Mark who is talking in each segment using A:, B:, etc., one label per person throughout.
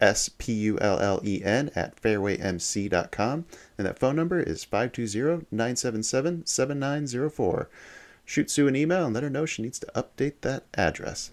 A: S-P-U-L-L-E-N at fairwaymc.com. And that phone number is 520-977-7904. Shoot Sue an email and let her know she needs to update that address.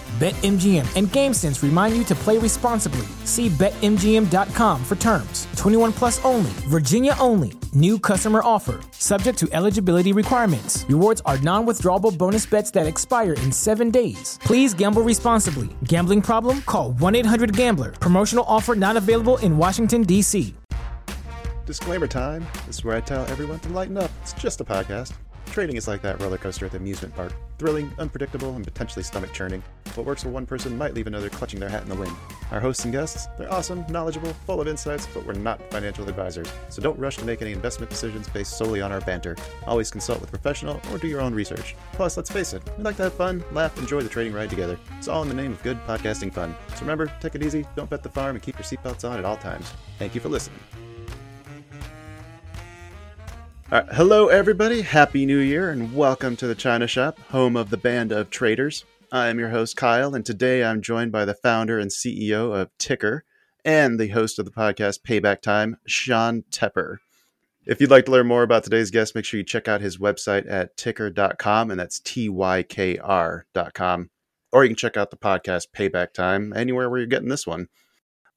B: BetMGM and GameSense remind you to play responsibly. See BetMGM.com for terms. 21 plus only, Virginia only. New customer offer. Subject to eligibility requirements. Rewards are non withdrawable bonus bets that expire in seven days. Please gamble responsibly. Gambling problem? Call 1 800 Gambler. Promotional offer not available in Washington, D.C.
A: Disclaimer time. This is where I tell everyone to lighten up. It's just a podcast. Trading is like that roller coaster at the amusement park. Thrilling, unpredictable, and potentially stomach churning. What works for one person might leave another clutching their hat in the wind. Our hosts and guests, they're awesome, knowledgeable, full of insights, but we're not financial advisors. So don't rush to make any investment decisions based solely on our banter. Always consult with a professional or do your own research. Plus, let's face it, we like to have fun, laugh, enjoy the trading ride together. It's all in the name of good podcasting fun. So remember, take it easy, don't bet the farm, and keep your seatbelts on at all times. Thank you for listening. Hello, everybody. Happy New Year and welcome to the China Shop, home of the Band of Traders. I am your host, Kyle, and today I'm joined by the founder and CEO of Tykr and the host of the podcast Payback Time, Sean Tepper. If you'd like to learn more about today's guest, make sure you check out his website at Tykr.com, and that's T Y K R.com. Or you can check out the podcast Payback Time anywhere where you're getting this one.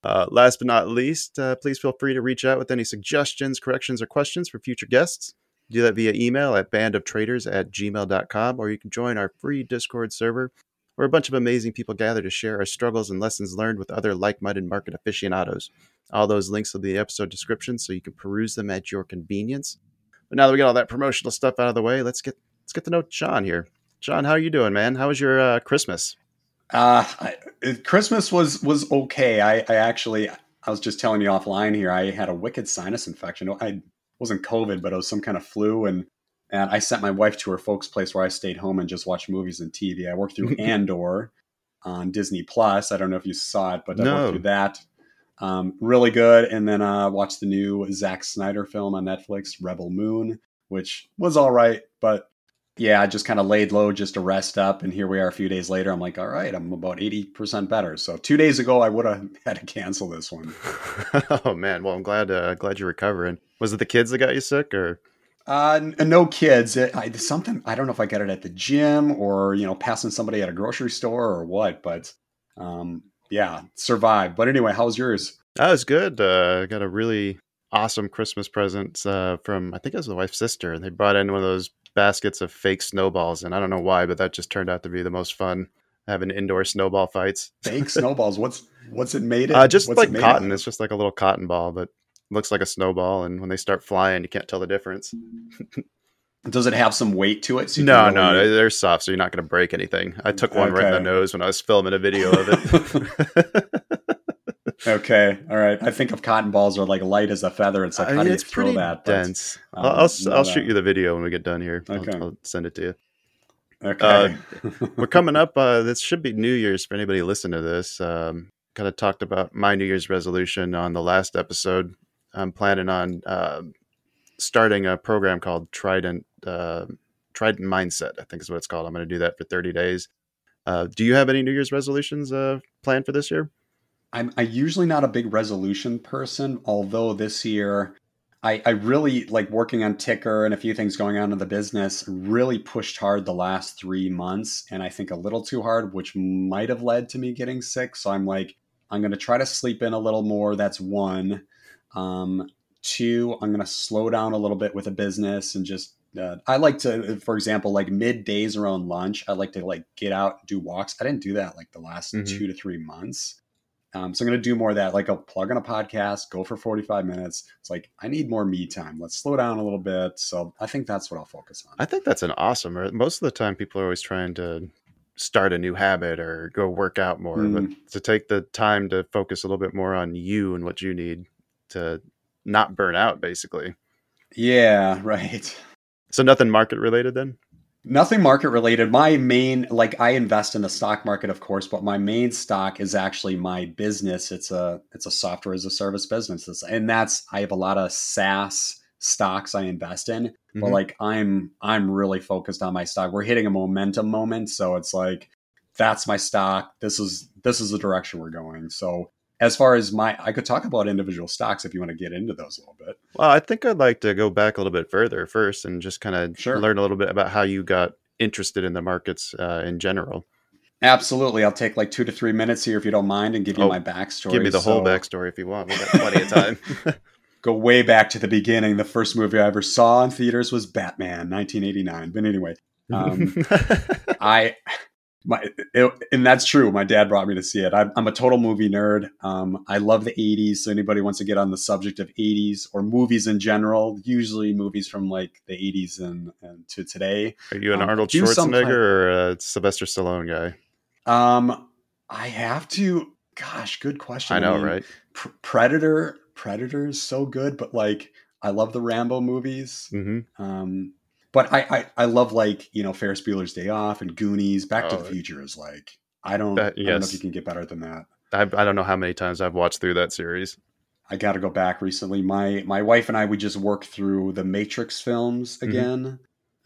A: Uh, last but not least, uh, please feel free to reach out with any suggestions, corrections, or questions for future guests. Do that via email at bandoftraders at gmail.com, or you can join our free Discord server where a bunch of amazing people gather to share our struggles and lessons learned with other like minded market aficionados. All those links will be in the episode description so you can peruse them at your convenience. But now that we got all that promotional stuff out of the way, let's get let's get to know Sean here. Sean, how are you doing, man? How was your uh, Christmas?
C: Uh, I, Christmas was was okay. I, I actually I was just telling you offline here. I had a wicked sinus infection. I wasn't COVID, but it was some kind of flu, and and I sent my wife to her folks' place where I stayed home and just watched movies and TV. I worked through Andor on Disney Plus. I don't know if you saw it, but I
A: No.
C: worked through that. Um, really good. And then uh, watched the new Zack Snyder film on Netflix, Rebel Moon, which was all right, but yeah, I just kind of laid low just to rest up. And here we are a few days later. I'm like, all right, I'm about 80% better. So two days ago, I would have had to cancel this one.
A: oh man, well I'm glad uh, glad you're recovering. Was it the kids that got you sick, or
C: Uh, n- no kids. It, I, something, I don't know if I got it at the gym or, you know, passing somebody at a grocery store or what, but um, yeah, survived. But anyway, how's yours?
A: that was good? Uh, I got a really awesome Christmas present uh, from I think it was the wife's sister. And they brought in one of those baskets of fake snowballs, and I don't know why, but that just turned out to be the most fun having indoor snowball fights.
C: Fake snowballs. What's, what's it made of?
A: Uh, just
C: What's
A: like
C: it
A: cotton.
C: of?
A: It's just like a little cotton ball, but looks like a snowball. And when they start flying, you can't tell the difference.
C: Does it have some weight to it? so you
A: no, no,
C: really-
A: they're soft, so you're not going to break anything. I took one right in the nose when I was filming a video of it.
C: Okay, all right. I think of cotton balls are like light as a feather. It's like
A: I
C: how
A: mean,
C: do you
A: it's
C: throw
A: pretty
C: that? But-
A: dense.
C: um,
A: I'll, I'll, I'll shoot you the video when we get done here. I'll-
C: Okay.
A: I'll, send it to you.
C: Okay.
A: We're coming up. Uh, this should be New Year's for anybody listening to this. Um, kind of talked about my New Year's resolution on the last episode. I'm planning on uh, starting a program called Trident uh, Trident Mindset. I think is what it's called. I'm going to do that for 30 days. Uh, do you have any New Year's resolutions uh, planned for this year?
C: I'm, I'm usually not a big resolution person, although this year I, I really like working on Tykr and a few things going on in the business. Really pushed hard the last three months, and I think a little too hard, which might have led to me getting sick. So I'm like, I'm going to try to sleep in a little more. That's one. Um, two, I'm going to slow down a little bit with a business and just. Uh, I like to, for example, like middays around lunch. I like to like get out and do walks. I didn't do that like the last mm-hmm. two to three months. Um, so I'm going to do more of that. Like I'll plug in a podcast, go for 45 minutes. It's like, I need more me time. Let's slow down a little bit. So I think that's what I'll focus on.
A: I think that's an awesome, most of the time people are always trying to start a new habit or go work out more, mm. but to take the time to focus a little bit more on you and what you need to not burn out basically.
C: Yeah, right.
A: So nothing market related then?
C: Nothing market related. My main, like, I invest in the stock market, of course, but my main stock is actually my business. It's a it's a software as a service business, and that's I have a lot of SaaS stocks I invest in. Mm-hmm. But like, I'm I'm really focused on my stock. We're hitting a momentum moment, so it's like that's my stock. This is this is the direction we're going. So as far as my i could talk about individual stocks if you want to get into those a little bit.
A: Well i think i'd like to go back a little bit further first and just kind of sure. learn a little bit about how you got interested in the markets uh, in general.
C: Absolutely. I'll take like two to three minutes here if you don't mind and give you oh, my backstory
A: give me the so, whole backstory if you want. We've got plenty of time.
C: Go way back to the beginning. The first movie i ever saw in theaters was batman 1989 but anyway um, i my it, and that's true. My dad brought me to see it. I'm, I'm a total movie nerd. Um, I love the 80s. So anybody wants to get on the subject of 80s or movies in general, usually movies from like the 80s and, and to today.
A: Are you an um, Arnold Schwarzenegger or a Sylvester Stallone guy?
C: Um, I have to. Gosh, good question.
A: I know, I mean, right?
C: Pr- Predator. Predator is so good, but like I love the Rambo movies. Mm-hmm. Um, but I, I, I love like you know Ferris Bueller's Day Off and Goonies. Back to the oh, Future is like I don't that, yes. I don't know if you can get better than that.
A: I, I don't know how many times I've watched through that series.
C: I got to go back recently. My my wife and I we just worked through the Matrix films mm-hmm. again. Mm-hmm.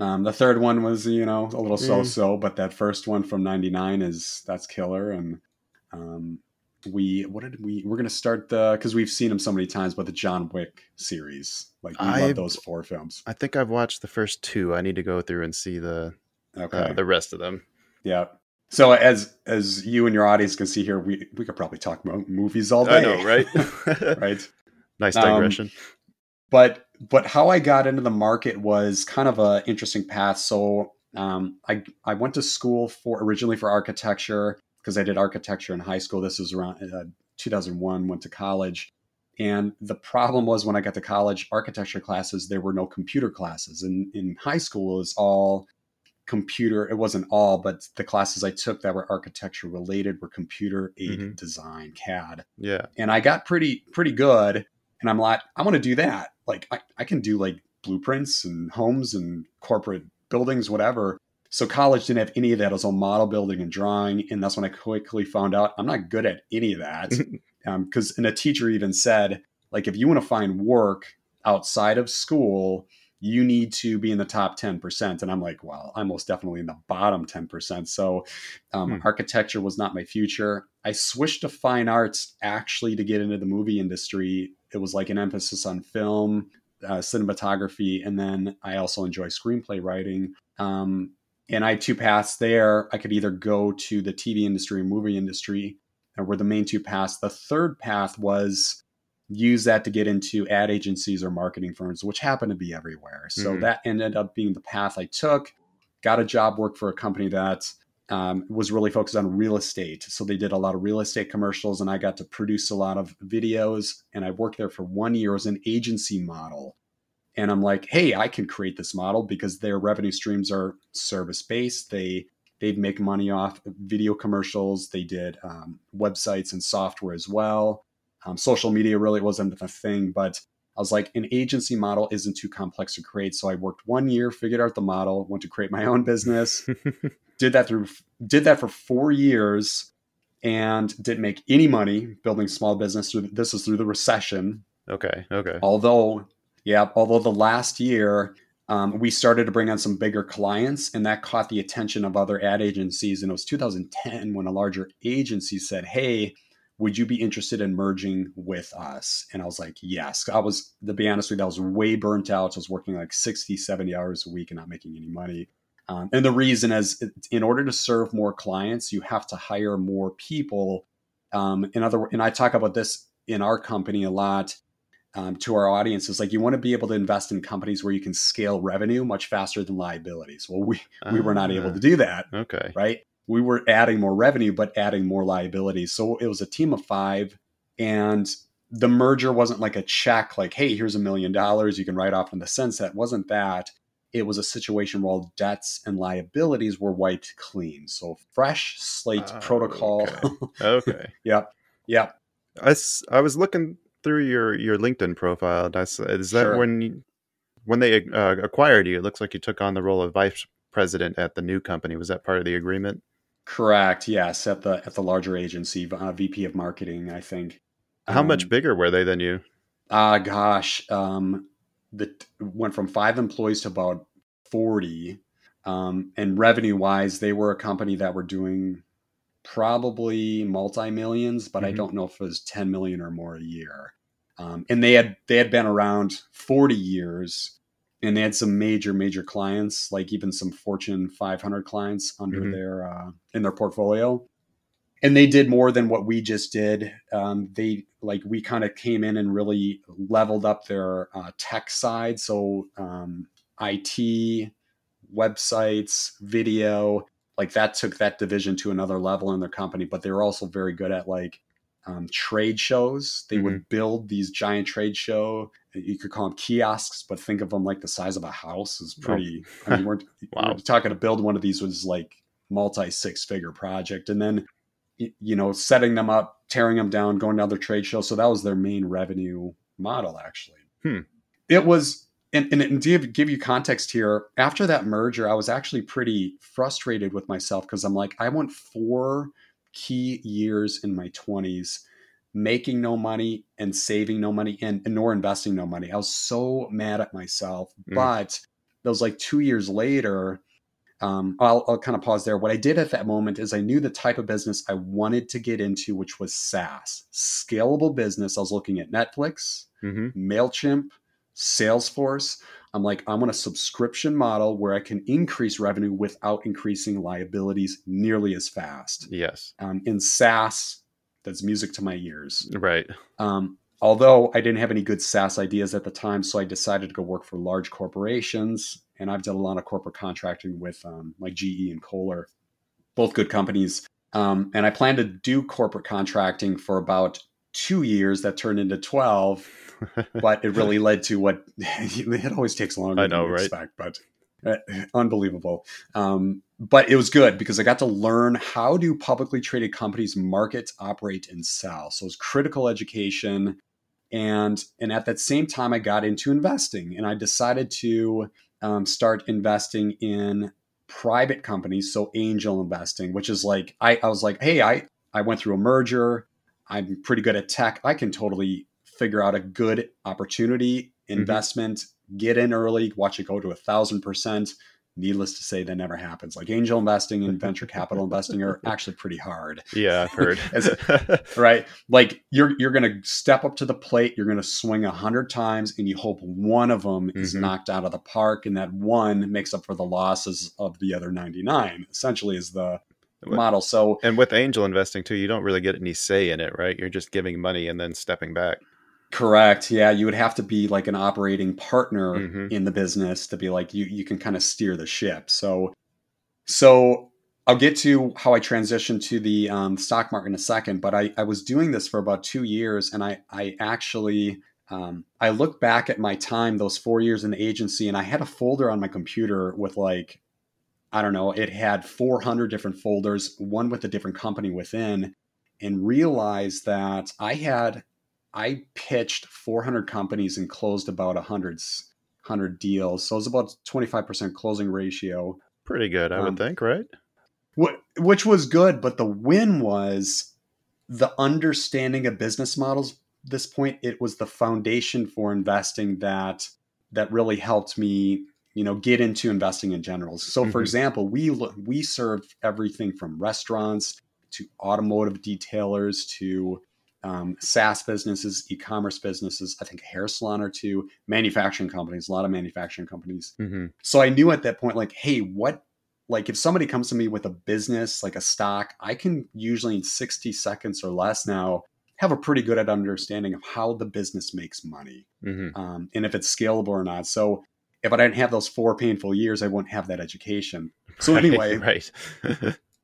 C: Um, the third one was you know a little so so, mm. but that first one from '99 is that's killer. And um, we what did we we're gonna start the because we've seen them so many times, but the John Wick series. Like we I, love those four films.
A: I think I've watched the first two. I need to go through and see the uh, okay. Uh, the rest of them.
C: Yeah. So as as you and your audience can see here, we we could probably talk about movies all day. I
A: know, right?
C: right.
A: Nice digression. Um,
C: but but how I got into the market was kind of a interesting path. So um, I I went to school for originally for architecture because I did architecture in high school. This was around uh, 2001. Went to college, and the problem was when I got to college, architecture classes, there were no computer classes. And in high school, it was all computer. It wasn't all, but the classes I took that were architecture related were computer aided mm-hmm. design, CAD.
A: Yeah.
C: And I got pretty, pretty good. And I'm like, I want to do that. Like, I, I can do like blueprints and homes and corporate buildings, whatever. So college didn't have any of that. It was all model building and drawing. And that's when I quickly found out I'm not good at any of that. because um, and a teacher even said like if you want to find work outside of school you need to be in the top 10% and i'm like well i'm most definitely in the bottom 10% so um, hmm. architecture was not my future i switched to fine arts actually to get into the movie industry it was like an emphasis on film uh, cinematography and then i also enjoy screenplay writing um, and i had two paths there i could either go to the tv industry or movie industry were the main two paths. The third path was use that to get into ad agencies or marketing firms, which happened to be everywhere. So mm-hmm. that ended up being the path I took. Got a job work for a company that um, was really focused on real estate. So they did a lot of real estate commercials, and I got to produce a lot of videos. And I worked there for one year as an agency model. And I'm like, hey, I can create this model because their revenue streams are service based. They they'd make money off video commercials. They did um, websites and software as well. Um, social media really wasn't a thing, but I was like, an agency model isn't too complex to create. So I worked one year, figured out the model, went to create my own business, did that through, did that for four years, and didn't make any money building small business. Through this is through the recession.
A: Okay. Okay.
C: Although, yeah, although the last year um, we started to bring on some bigger clients, and that caught the attention of other ad agencies. And it was 2010 when a larger agency said, "Hey." Would you be interested in merging with us? And I was like, yes. I was, to be honest with you, I was way burnt out. I was working like 60, 70 hours a week and not making any money. Um, and the reason is in order to serve more clients, you have to hire more people. Um, in other and I talk about this in our company a lot um, to our audience is like you want to be able to invest in companies where you can scale revenue much faster than liabilities. Well, we we were not able to do that.
A: Ah, Okay.
C: Right. We were adding more revenue, but adding more liabilities. So it was a team of five, and the merger wasn't like a check, like, hey, here's a million dollars you can write off in the sunset. It wasn't that. It was a situation where all debts and liabilities were wiped clean. So fresh slate
A: Ah,
C: protocol.
A: Okay. Okay.
C: yep. Yep.
A: I was looking through your, your LinkedIn profile. And I s that
C: Sure.
A: when you, when they uh, acquired you? It looks like you took on the role of vice president at the new company. Was that part of the agreement?
C: Correct. Yes, at the at the larger agency, uh, VP of marketing, I think.
A: How
C: Um,
A: much bigger were they than you?
C: Ah, gosh, um, the went from five employees to about forty. Um, and revenue wise, they were a company that were doing probably multi millions, but I
A: Mhm.
C: don't know if it was ten million or more a year. Um, and they had they had been around forty years, and they had some major major clients, like even some Fortune 500 clients under
A: Mhm.
C: their uh, in their portfolio and they did more than what we just did. Um, they like we kind of came in and really leveled up their uh, tech side, so um, IT, websites, video, like that took that division to another level in their company. But they were also very good at like um, trade shows. They would build these giant trade show. You could call them kiosks, but think of them like the size of a house. Is pretty. I mean, we're,
A: Wow.
C: we're talking to build one of these was like multi six figure project, and then you know setting them up, tearing them down, going to other trade shows. So that was their main revenue model, actually.
A: Hmm.
C: It was. And, and, and to give, you context here, after that merger, I was actually pretty frustrated with myself because I'm like, I went four key years in my 20s making no money and saving no money and, and nor investing no money. I was so mad at myself.
A: Mm.
C: But those like two years later, um, I'll, I'll kind of pause there. What I did at that moment is I knew the type of business I wanted to get into, which was SaaS, scalable business. I was looking at Netflix,
A: hmm
C: MailChimp, Salesforce. I'm like, I want a subscription model where I can increase revenue without increasing liabilities nearly as fast.
A: Yes.
C: Um, in SaaS, that's music to my ears.
A: Right.
C: Um, although I didn't have any good SaaS ideas at the time, so I decided to go work for large corporations. And I've done a lot of corporate contracting with um, like GE and Kohler, both good companies. Um, and I plan to do corporate contracting for about two years. That turned into 12 but it really led to what it always takes longer
A: I know,
C: than
A: right?
C: expect, but uh, unbelievable. Um, but it was good because I got to learn how do publicly traded companies market, operate, and sell. So it was critical education. And, and at that same time, I got into investing and I decided to um, start investing in private companies. So angel investing, which is like, I, I was like, hey, I, I went through a merger. I'm pretty good at tech. I can totally figure out a good opportunity investment, get in early, watch it go to a thousand percent. Needless to say, that never happens. Like angel investing and venture capital investing are actually pretty hard,
A: Yeah, I've heard.
C: As right? Like you're you're gonna step up to the plate, you're gonna swing a hundred times, and you hope one of them is
A: Mhm.
C: knocked out of the park, and that one makes up for the losses of the other ninety nine. Essentially, is the model. So
A: and with angel investing too, you don't really get any say in it, right? You're just giving money and then stepping back.
C: Correct. Yeah, you would have to be like an operating partner
A: Mhm.
C: in the business to be like you you can kind of steer the ship. So so I'll get to how I transitioned to the um, stock market in a second, but I, I was doing this for about two years, and I I actually um, I look back at my time those four years in the agency, and I had a folder on my computer with like I don't know, it had 400 different folders, one with a different company within, and realized that I had I pitched 400 companies and closed about 100, 100 deals. So it was about 25% closing ratio,
A: Pretty good, I
C: Um,
A: would think, right?
C: wh- which was good. But the win was the understanding of business models this point, it was the foundation for investing that that really helped me, you know, get into investing in general. So, mm-hmm. for example, we we serve everything from restaurants to automotive detailers to um, SaaS businesses, e-commerce businesses, I think a hair salon or two, manufacturing companies, a lot of manufacturing companies. Mm-hmm. So I knew at that point, like, hey, what like if somebody comes to me with a business like a stock i can usually in 60 seconds or less now have a pretty good understanding of how the business makes money mm-hmm. um, and if it's scalable or not so if i didn't have those four painful years i wouldn't have that education. So anyway
A: right,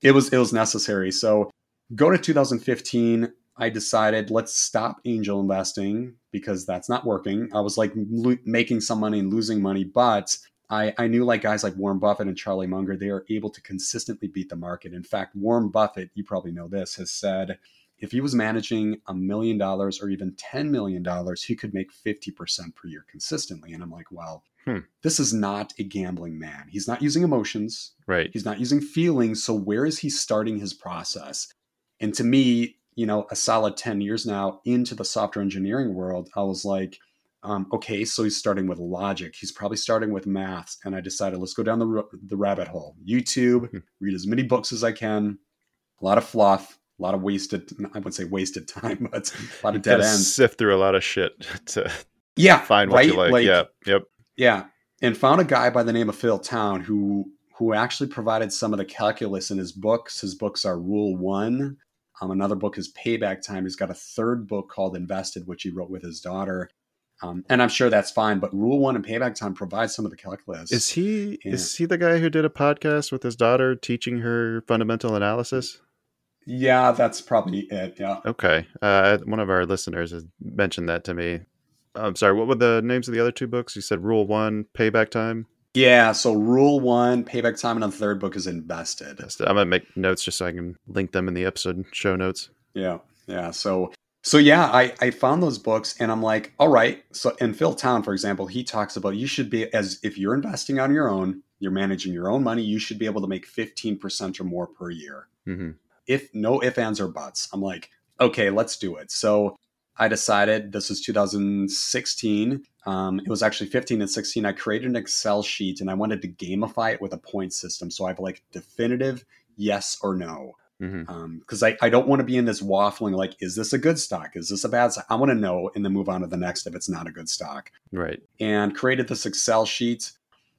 C: it was it was necessary. So go to 2015 i decided let's stop angel investing because that's not working. I was like lo- making some money and losing money but I, I knew like guys like Warren Buffett and Charlie Munger, they are able to consistently beat the market. In fact, Warren Buffett, you probably know this, has said if he was managing a million dollars or even $10 million, he could make 50% per year consistently. And I'm like, well, hmm. this is not a gambling man. He's not using emotions.
A: Right.
C: He's not using feelings. So where is he starting his process? And to me, you know, a solid 10 years now into the software engineering world, I was like, um, okay, so he's starting with logic. He's probably starting with maths. And I decided, let's go down the, the rabbit hole. YouTube, hmm. read as many books as I can, a lot of fluff, a lot of wasted, I would say wasted time, but a lot of dead ends.
A: Sift through a lot of shit to
C: yeah,
A: find what right? you like. like. Yeah, yep.
C: Yeah. And found a guy by the name of Phil Town who who actually provided some of the calculus in his books. His books are Rule One. Um, another book is Payback Time. He's got a third book called Invested, which he wrote with his daughter. Um, and I'm sure that's fine, but Rule One and Payback Time provide some of the calculus.
A: Is he yeah. is he the guy who did a podcast with his daughter teaching her fundamental analysis?
C: Yeah, that's probably it. Yeah.
A: Okay. Uh, one of our listeners has mentioned that to me. I'm sorry. What were the names of the other two books? You said Rule One, Payback Time.
C: Yeah. So Rule One, Payback Time, and the third book is Invested.
A: I'm gonna make notes just so I can link them in the episode show notes.
C: Yeah. Yeah. So so yeah, I, I found those books and I'm like, all right. So in Phil Town, for example, he talks about you should be as if you're investing on your own, you're managing your own money, you should be able to make 15% or more per year. Mm-hmm. If no if, ands, or buts. I'm like, okay, let's do it. So I decided this was 2016. Um, it was actually 15 and 16. I created an Excel sheet and I wanted to gamify it with a point system. So I have like definitive yes or no because mm-hmm. um, I, I don't want to be in this waffling like is this a good stock is this a bad stock i want to know and then move on to the next if it's not a good stock
A: right
C: and created this excel sheet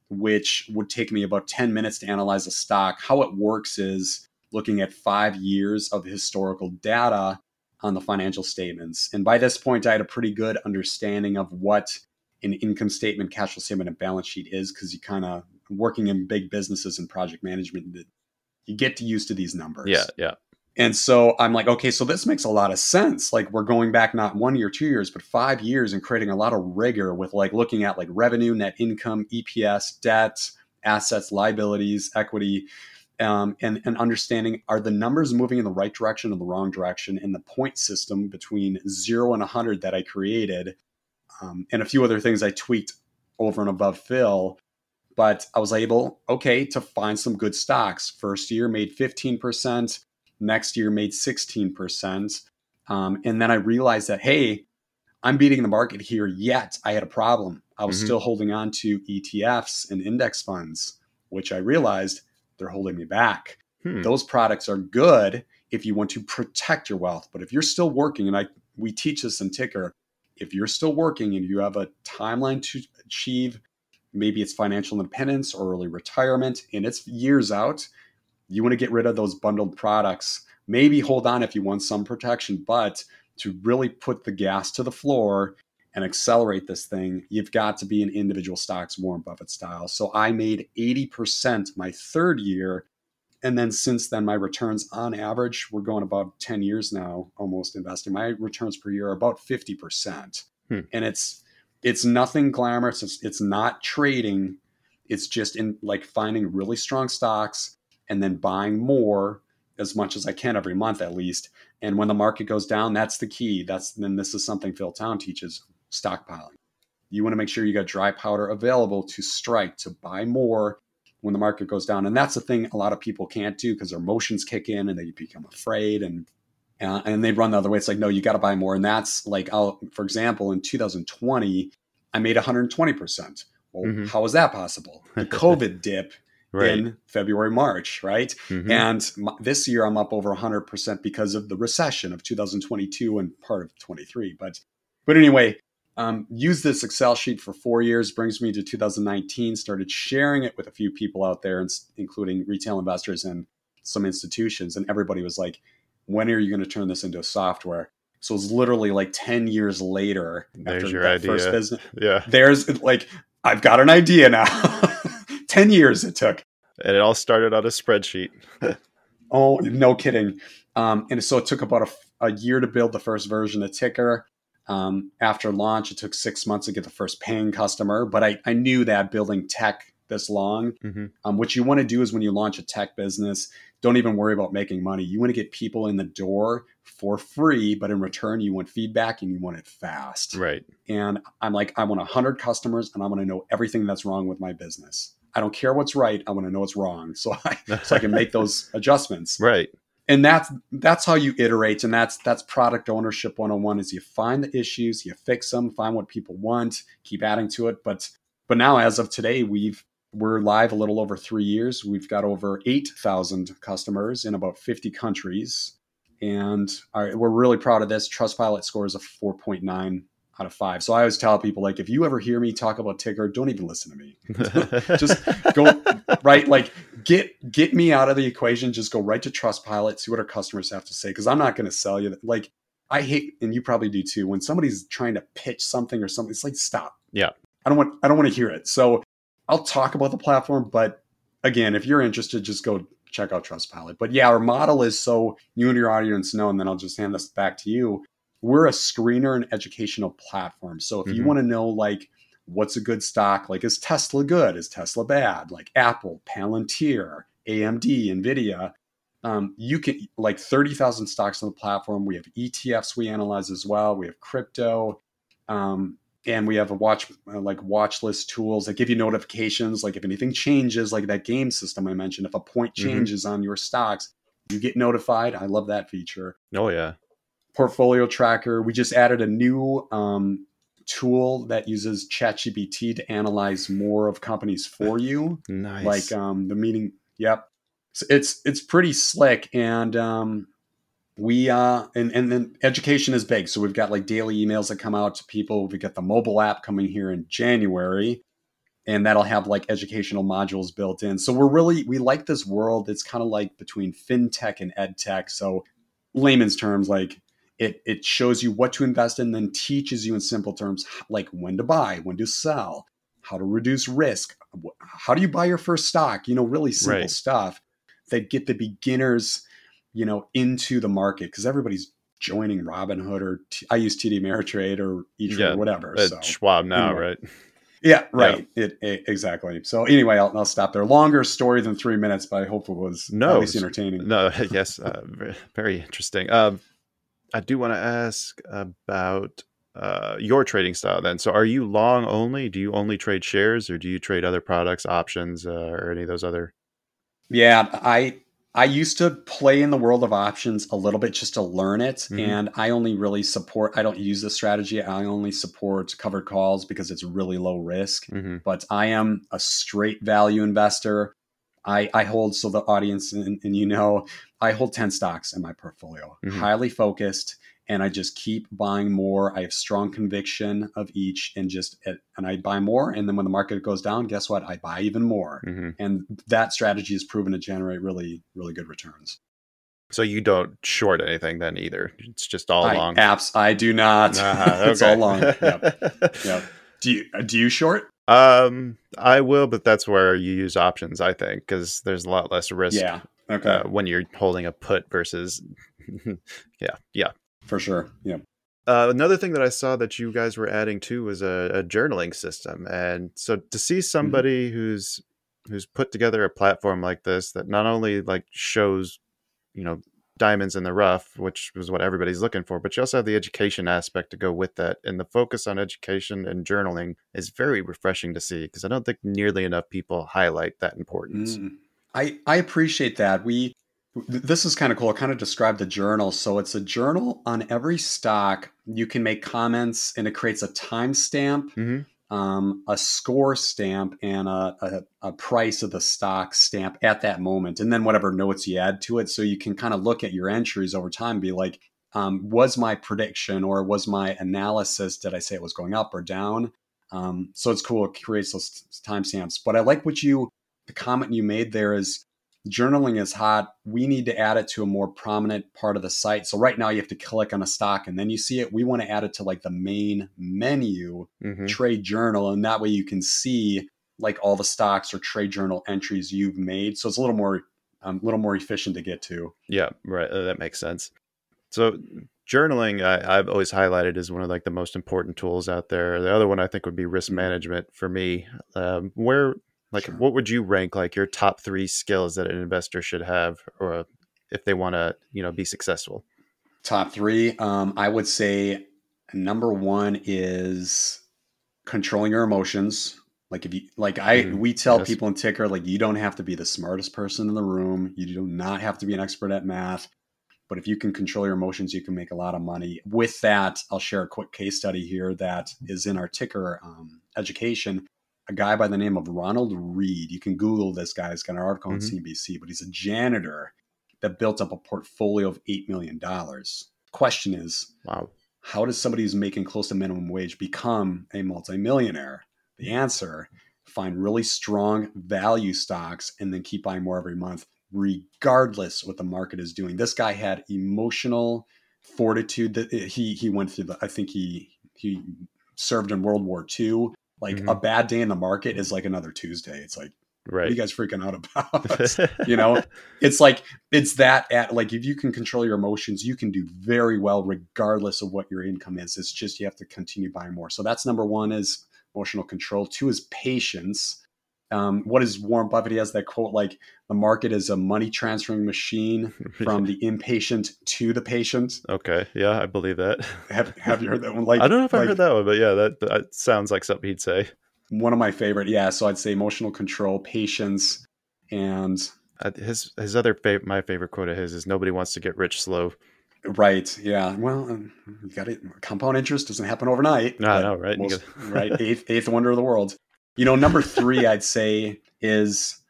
C: which would take me about 10 minutes to analyze a stock how it works is looking at five years of historical data on the financial statements and by this point i had a pretty good understanding of what an income statement cash flow statement and balance sheet is because you kind of working in big businesses and project management you get to used to these numbers.
A: Yeah, yeah.
C: And so I'm like, okay, so this makes a lot of sense. Like we're going back not one year, two years, but five years and creating a lot of rigor with like looking at like revenue, net income, EPS, debt, assets, liabilities, equity, um, and, and understanding are the numbers moving in the right direction or the wrong direction in the point system between zero and 100 that I created, um, and a few other things I tweaked over and above Phil but I was able, okay, to find some good stocks. First year made 15%, next year made 16%. Um, and then I realized that, hey, I'm beating the market here, yet I had a problem. I was mm-hmm. still holding on to ETFs and index funds, which I realized they're holding me back. Hmm. Those products are good if you want to protect your wealth. But if you're still working, and I we teach this in Tykr, if you're still working and you have a timeline to achieve maybe it's financial independence or early retirement and it's years out you want to get rid of those bundled products maybe hold on if you want some protection but to really put the gas to the floor and accelerate this thing you've got to be in individual stocks warren buffett style so i made 80% my third year and then since then my returns on average we're going about 10 years now almost investing my returns per year are about 50% hmm. and it's it's nothing glamorous. It's, it's not trading. It's just in like finding really strong stocks and then buying more as much as I can every month at least. And when the market goes down, that's the key. That's then this is something Phil Town teaches stockpiling. You want to make sure you got dry powder available to strike to buy more when the market goes down. And that's the thing a lot of people can't do because their emotions kick in and they become afraid and uh, and they run the other way. It's like, no, you got to buy more. And that's like, I'll, for example, in 2020, I made 120%. Well,
A: Mhm.
C: how was that possible? The COVID dip
A: Right.
C: in February, March, right?
A: Mhm.
C: And m- this year I'm up over 100% because of the recession of 2022 and part of 23. But, but anyway, um, use this Excel sheet for four years, brings me to 2019, started sharing it with a few people out there, including retail investors and some institutions. And everybody was like, when are you going to turn this into software? So it's literally like 10 years later
A: There's
C: after
A: your
C: that first
A: idea.
C: business.
A: yeah.
C: There's like, I've got an idea now. 10 years it took.
A: And it all started on a spreadsheet.
C: Oh, no kidding. Um, and so it took about a, a year to build the first version of Tykr. Um, after launch, it took six months to get the first paying customer. But I, I knew that building tech this long,
A: Mhm.
C: um, what you want to do is when you launch a tech business, don't even worry about making money. You want to get people in the door for free, but in return, you want feedback and you want it fast.
A: Right.
C: And I'm like, I want 100 customers and I want to know everything that's wrong with my business. I don't care what's right. I want to know what's wrong. So I, so I can make those adjustments
A: Right.
C: And that's that's how you iterate and that's that's product ownership 101 is you find the issues you fix them find what people want keep adding to it. But but now as of today we've we're live a little over three years. We've got over 8000 customers in about 50 countries. And our, we're really proud of this. Trustpilot scores a 4.9 out of 5 so i always tell people like if you ever hear me talk about Tykr don't even listen to me. Just go right like get get me out of the equation. Just go right to trustpilot see what our customers have to say because i'm not going to sell you like i hate and you probably do too when somebody's trying to pitch something or something it's like stop.
A: Yeah.
C: i don't want i don't want to hear it. So i'll talk about the platform but again if you're interested just go check out trustpilot. But yeah our model is so you and your audience know and then i'll just hand this back to you we're a screener and educational platform so if you
A: Mhm.
C: want to know like what's a good stock? Like, is Tesla good? Is Tesla bad? Like Apple, Palantir, AMD, Nvidia. Um, you can like 30,000 stocks on the platform. We have ETFs we analyze as well. We have crypto. Um, and we have a watch uh, like watch list tools that give you notifications like if anything changes like that game system i mentioned if a point
A: Mhm.
C: changes on your stocks you get notified i love that feature
A: oh yeah.
C: Portfolio tracker. We just added a new um, tool that uses ChatGPT to analyze more of companies for you,
A: Nice.
C: like um, the meeting. Yep, so it's it's pretty slick, and um, we uh, and and then education is big. So we've got like daily emails that come out to people. We got the mobile app coming here in January. And that'll have like educational modules built in. So we're really we like this world. It's kind of like between fintech and edtech. So layman's terms, like it it shows you what to invest in, then teaches you in simple terms like when to buy, when to sell, how to reduce risk, how do you buy your first stock. You know, really simple
A: Right.
C: stuff that get the beginners, you know, into the market because everybody's joining Robinhood or T- I use TD Ameritrade or E
A: Yeah,
C: or whatever. So
A: Schwab now,
C: anyway.
A: right?
C: yeah, right. It, it- exactly. So anyway, I'll, I'll stop there. Longer story than three minutes, but I hope it was
A: No,
C: at least entertaining.
A: No, yes, uh, very interesting. Um, I do want to ask about uh, your trading style then. So, are you long only? Do you only trade shares, or do you trade other products, options, uh, or any of those other?
C: Yeah, I I used to play in the world of options a little bit just to learn it,
A: Mhm.
C: and I only really support. I don't use this strategy. I only support covered calls because it's really low risk.
A: hmm
C: But I am a straight value investor. I, I hold so the audience and, and you know I hold ten stocks in my portfolio,
A: Mhm.
C: highly focused, and I just keep buying more. I have strong conviction of each, and just and I buy more. And then when the market goes down, guess what? I buy even more
A: hmm
C: and that strategy has proven to generate really really good returns
A: So you don't short anything then either. It's just all
C: I,
A: long.
C: apps i do not
A: Uh-huh,
C: it's all long yep. yep. do you do you short
A: Um, I will, but that's where you use options, I think, because there's a lot less risk
C: yeah okay
A: uh, when you're holding a put versus. yeah, yeah.
C: for sure Yeah.
A: Uh, another thing that I saw that you guys were adding too was a, a journaling system, and so to see somebody who's who's put together a platform like this that not only like shows, you know, diamonds in the rough, which was what everybody's looking for, but you also have the education aspect to go with that, and the focus on education and journaling is very refreshing to see because I don't think nearly enough people highlight that importance.
C: Mm. i i appreciate that we This is kind of cool. I kind of described the journal. So it's a journal on every stock. You can make comments and it creates a timestamp,
A: hmm
C: um, a score stamp, and a, a, a price of the stock stamp at that moment. And then whatever notes you add to it. So you can kind of look at your entries over time and be like, um, was my prediction or was my analysis, did I say it was going up or down? Um, so it's cool. It creates those timestamps. But I like what you, the comment you made there is journaling is hot. We need to add it to a more prominent part of the site. So right now you have to click on a stock and then you see it. We want to add it to like the main menu,
A: hmm
C: trade journal, and that way you can see like all the stocks or trade journal entries you've made. So it's a little more, um, a little more efficient to get to.
A: Yeah, right. uh, That makes sense. So journaling, I, I've always highlighted as one of like the most important tools out there. The other one I think would be risk
C: Mhm.
A: management for me. Um, where, like,
C: Sure.
A: what would you rank like your top three skills that an investor should have, or if they want to, you know, be successful?
C: Top three, um, I would say number one is controlling your emotions. Like if you like I
A: Mm,
C: we tell
A: yes.
C: people in Tykr, like you don't have to be the smartest person in the room. You do not have to be an expert at math. But if you can control your emotions, you can make a lot of money. With that, I'll share a quick case study here that is in our Tykr um, education. A guy by the name of Ronald Read. You can Google this guy. He's got an article on
A: Mhm.
C: CNBC, but he's a janitor that built up a portfolio of $8 million. Question is,
A: Wow.
C: how does somebody who's making close to minimum wage become a multimillionaire? The answer find really strong value stocks and then keep buying more every month, regardless what the market is doing. This guy had emotional fortitude that he he went through the I think he he served in World War II. Like a
A: Mhm.
C: bad day in the market is like another Tuesday. It's like, what are
A: Right.
C: you guys freaking out about? you know it's like it's that at like if you can control your emotions you can do very well regardless of what your income is it's just you have to continue buying more so that's number one is emotional control two is patience um, what is warren buffett he has that quote like the market is a money transferring machine from the impatient to the patient
A: okay. Yeah, I believe that.
C: have, have you heard that one like
A: I don't know if I
C: like,
A: heard that one, but yeah, that, that sounds like something he'd say.
C: one of my favorite yeah so i'd say emotional control patience and
A: Uh, his his other fav- my favorite quote of his is nobody wants to get rich slow.
C: Right. Yeah. Well, um, you got it. Compound interest doesn't happen overnight.
A: No, I know, right?
C: Most- right. Eighth, eighth wonder of the world. You know, number three, I'd say is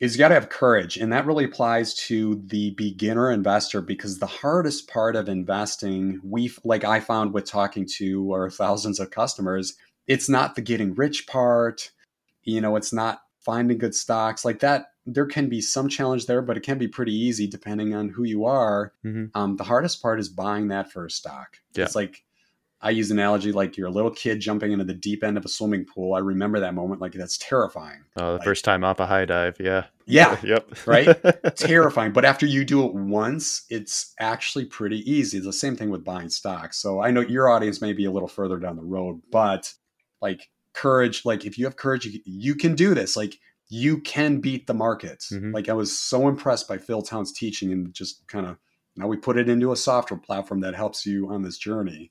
C: is you got to have courage, and that really applies to the beginner investor because the hardest part of investing, we like I found with talking to our thousands of customers, it's not the getting rich part. You know, it's not finding good stocks like that. There can be some challenge there, but it can be pretty easy depending on who you are.
A: Mhm.
C: Um, the hardest part is buying that first stock.
A: Yeah.
C: It's like I use an analogy like you're a little kid jumping into the deep end of a swimming pool. I remember that moment like that's terrifying.
A: Oh, the
C: Like-
A: first time off a high dive. Yeah.
C: Yeah,
A: yep.
C: right? terrifying. But after you do it once, it's actually pretty easy. It's the same thing with buying stocks. So I know your audience may be a little further down the road, but like courage, like if you have courage, you, you can do this. Like you can beat the market.
A: Mhm.
C: Like I was so impressed by Phil Town's teaching and just kind of now we put it into a software platform that helps you on this journey.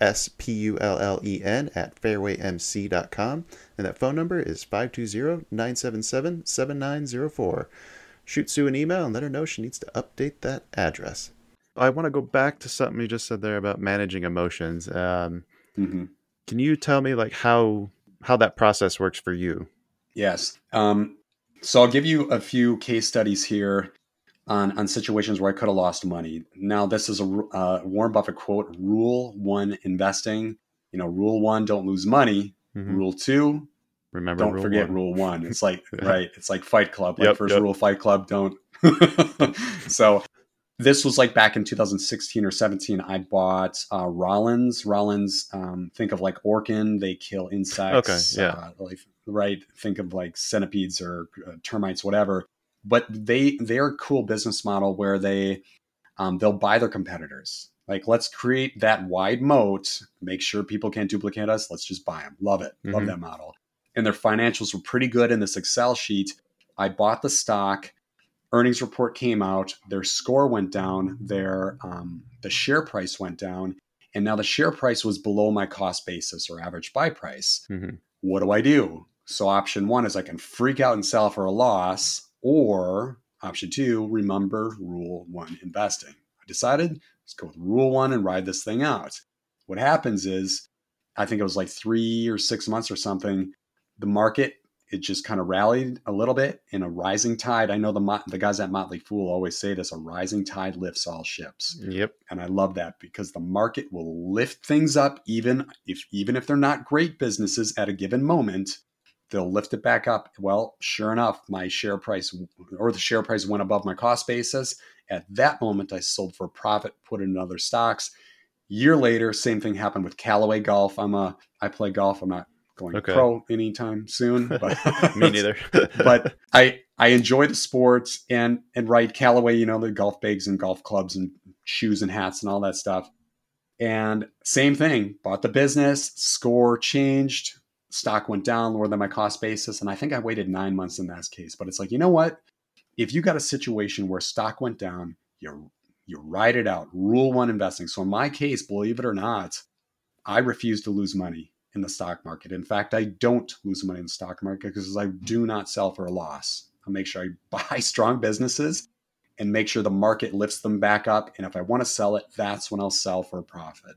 A: S-P-U-L-L-E-N at fairwaymc.com. And that phone number is 520-977-7904. Shoot Sue an email and let her know she needs to update that address. I want to go back to something you just said there about managing emotions. Um,
C: Mhm.
A: can you tell me like how how that process works for you?
C: Yes. Um, so I'll give you a few case studies here on on situations where I could have lost money. Now, this is a uh, Warren Buffett quote: "Rule one investing. You know, rule one: don't lose money.
A: Mhm.
C: Rule two,
A: Remember,
C: don't
A: rule
C: forget
A: one.
C: rule one. It's like right, it's like Fight Club. Like
A: Yep,
C: first
A: yep.
C: rule, Fight Club, don't. so this was like back in 2016 or 17. I bought uh, Rollins. Rollins, um, think of like Orkin. They kill insects.
A: Okay, yeah.
C: uh, like, right. Think of like centipedes or uh, termites, whatever. But they they're a cool business model where they um, they'll buy their competitors. Like, let's create that wide moat, make sure people can't duplicate us. Let's just buy them. Love it. Love
A: Mhm.
C: that model. And their financials were pretty good in this Excel sheet. I bought the stock. Earnings report came out. Their score went down. Their um, the share price went down, and now the share price was below my cost basis or average buy price.
A: Mhm.
C: What do I do? So option one is I can freak out and sell for a loss, or option two, remember rule one investing. I decided let's go with rule one and ride this thing out. What happens is, I think it was like three or six months or something. The market it just kind of rallied a little bit in a rising tide. I know the the guys at Motley Fool always say this: a rising tide lifts all ships
A: Yep.
C: and I love that because the market will lift things up even if even if they're not great businesses at a given moment they'll lift it back up well sure enough my share price or the share price went above my cost basis at that moment I sold for profit put in other stocks year later same thing happened with Callaway Golf I'm a I play golf I'm not going
A: Okay.
C: pro anytime soon but
A: Me neither.
C: but I I enjoy the sports and and right Callaway, you know, the golf bags and golf clubs and shoes and hats and all that stuff. And same thing, bought the business, score changed, stock went down lower than my cost basis, and I think I waited nine months in that case. But it's like you know what? If you got a situation where stock went down, you you ride it out. Rule one investing. So in my case, believe it or not, I refuse to lose money in the stock market. In fact, I don't lose money in the stock market because I do not sell for a loss. I make sure I buy strong businesses and make sure the market lifts them back up. And if I want to sell it, that's when I'll sell for a profit.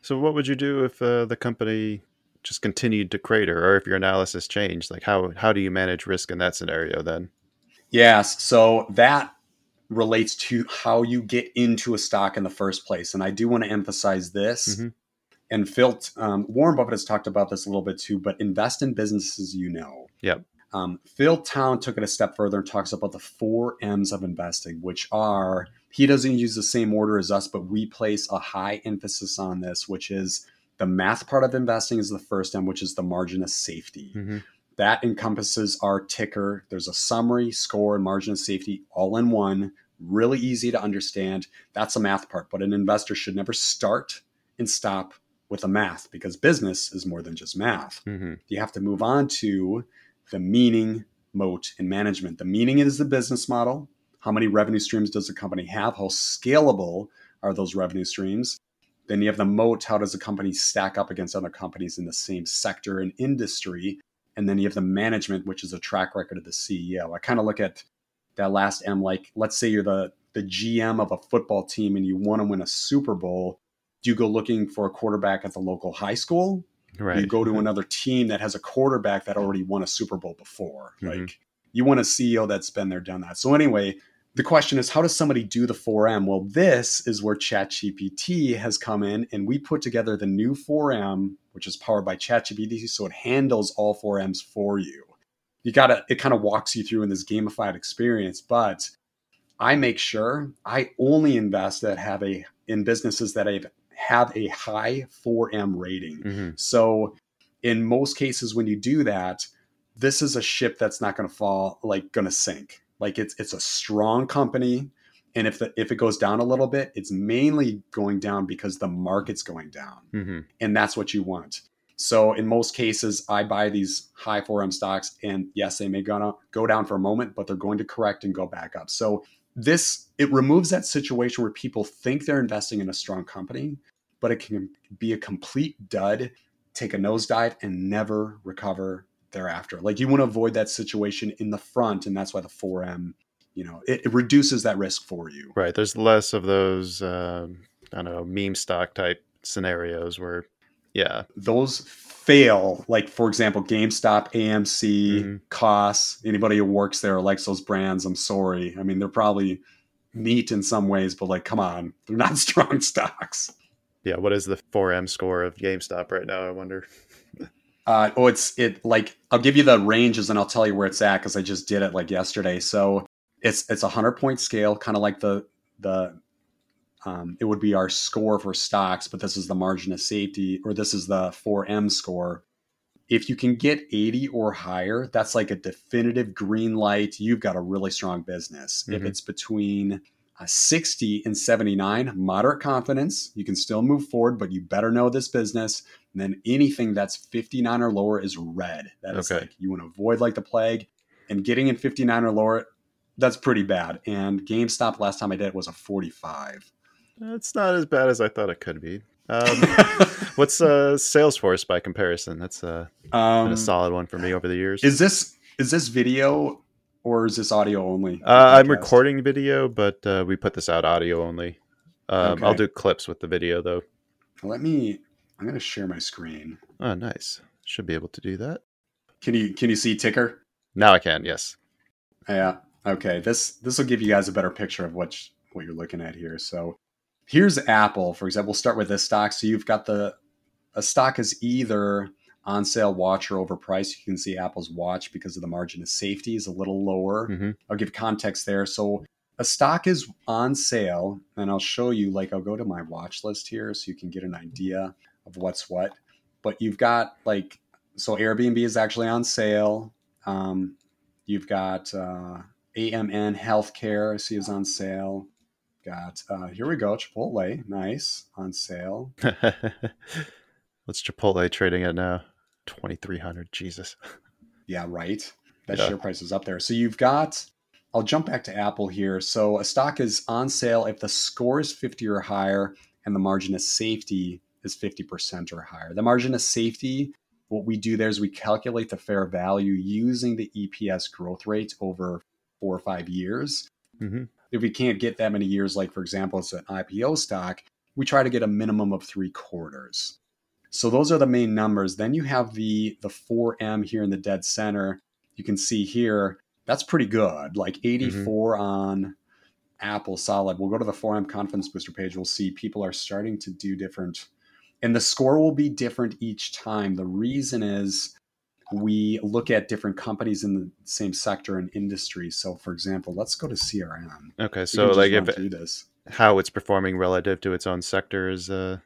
A: so, what would you do if uh, the company just continued to crater, or if your analysis changed? Like, how how do you manage risk in that scenario then?
C: Yes. So that relates to how you get into a stock in the first place. And I do want to emphasize this.
A: Mhm.
C: And Phil, um, Warren Buffett has talked about this a little bit too, but invest in businesses you know.
A: Yep.
C: Um, Phil Town took it a step further and talks about the four M's of investing, which are he doesn't use the same order as us, but we place a high emphasis on this, which is the math part of investing is the first M, which is the margin of safety.
A: hmm
C: That encompasses our Tykr. There's a summary, score, and margin of safety all in one. Really easy to understand. That's the math part. But an investor should never start and stop with the math because business is more than just math.
A: hmm
C: You have to move on to the meaning, moat, and management. The meaning is the business model. How many revenue streams does the company have? How scalable are those revenue streams? Then you have the moat. How does the company stack up against other companies in the same sector and industry? And then you have the management, which is a track record of the CEO. I kind of look at that last M like, let's say you're the, the GM of a football team and you want to win a Super Bowl. Do you go looking for a quarterback at the local high school?
A: Right.
C: you go to another team that has a quarterback that already won a Super Bowl before.
A: Mhm.
C: Like you want a CEO that's been there, done that. So anyway, the question is, how does somebody do the 4M? Well, this is where ChatGPT has come in, and we put together the new 4M, which is powered by ChatGPT, so it handles all 4Ms for you. You gotta, it kind of walks you through in this gamified experience, but I make sure I only invest that have a in businesses that have have a high 4M rating.
A: hmm
C: So, in most cases, when you do that, this is a ship that's not going to fall, like going to sink. Like it's it's a strong company, and if the if it goes down a little bit, it's mainly going down because the market's going down,
A: hmm
C: and that's what you want. So, in most cases, I buy these high 4M stocks, and yes, they may gonna go down for a moment, but they're going to correct and go back up. So, this it removes that situation where people think they're investing in a strong company, but it can be a complete dud, take a nosedive, and never recover thereafter. Like you want to avoid that situation in the front, and that's why the 4M, you know, it, it reduces that risk for you.
A: Right. There's less of those, um, I don't know, meme stock type scenarios where, yeah,
C: Those fail, like for example, GameStop, AMC,
A: Mhm.
C: Costs. Anybody who works there likes those brands, I'm sorry. I mean, they're probably neat in some ways, but like, come on, they're not strong stocks.
A: yeah. What is the 4M score of GameStop right now? I wonder.
C: Uh, oh, it's it like I'll give you the ranges and I'll tell you where it's at because I just did it like yesterday. So it's it's a hundred point scale, kind of like the the um, it would be our score for stocks, but this is the margin of safety, or this is the 4M score. If you can get 80 or higher, that's like a definitive green light. You've got a really strong business. If
A: Mhm.
C: it's between uh, 60 and 79, moderate confidence, you can still move forward, but you better know this business. And then anything that's 59 or lower is red. That is
A: Okay.
C: like you want to avoid like the plague. And getting in 59 or lower, that's pretty bad. And GameStop last time I did it was a 45.
A: That's not as bad as I thought it could be. Um, what's uh, Salesforce by comparison? That's uh, been
C: um,
A: a solid one for me over the years.
C: is this is this video or is this audio only?
A: Uh, I'm recording video, but uh, we put this out audio only. Um, I'll do clips with the video though.
C: Let me. I'm going to share my screen.
A: Oh, nice. Should be able to do that.
C: Can you can you see Tykr?
A: Now I can. Yes.
C: Yeah. Okay. This this will give you guys a better picture of what sh- what you're looking at here. So here's Apple, for example. We'll start with this stock. So you've got the a stock is either on sale watch or overpriced. You can see Apple's watch because of the margin of safety is a little lower.
A: Mhm.
C: I'll give context there. So a stock is on sale, and I'll show you. Like I'll go to my watch list here so you can get an idea of what's what. But you've got like so Airbnb is actually on sale. Um, you've got uh, AMN Healthcare. I see is on sale. Got uh, here we go Chipotle, nice on sale.
A: What's Chipotle trading at now? Twenty three hundred. Jesus.
C: Yeah, right. That
A: Yeah.
C: share price is up there. So you've got. I'll jump back to Apple here. So a stock is on sale if the score is 50 or higher and the margin of safety is 50% or higher. The margin of safety, what we do there is we calculate the fair value using the EPS growth rate over four or five years.
A: hmm
C: If we can't get that many years, like for example, it's an IPO stock, we try to get a minimum of three quarters. So those are the main numbers. Then you have the the 4M here in the dead center. You can see here that's pretty good, like 84 on Apple Solid. We'll go to the 4M Confidence Booster page. We'll see people are starting to do different, and the score will be different each time. The reason is we look at different companies in the same sector and industry. So, for example, let's go to CRM.
A: Okay, so like if
C: through this.
A: how it's performing relative to its own sector is uh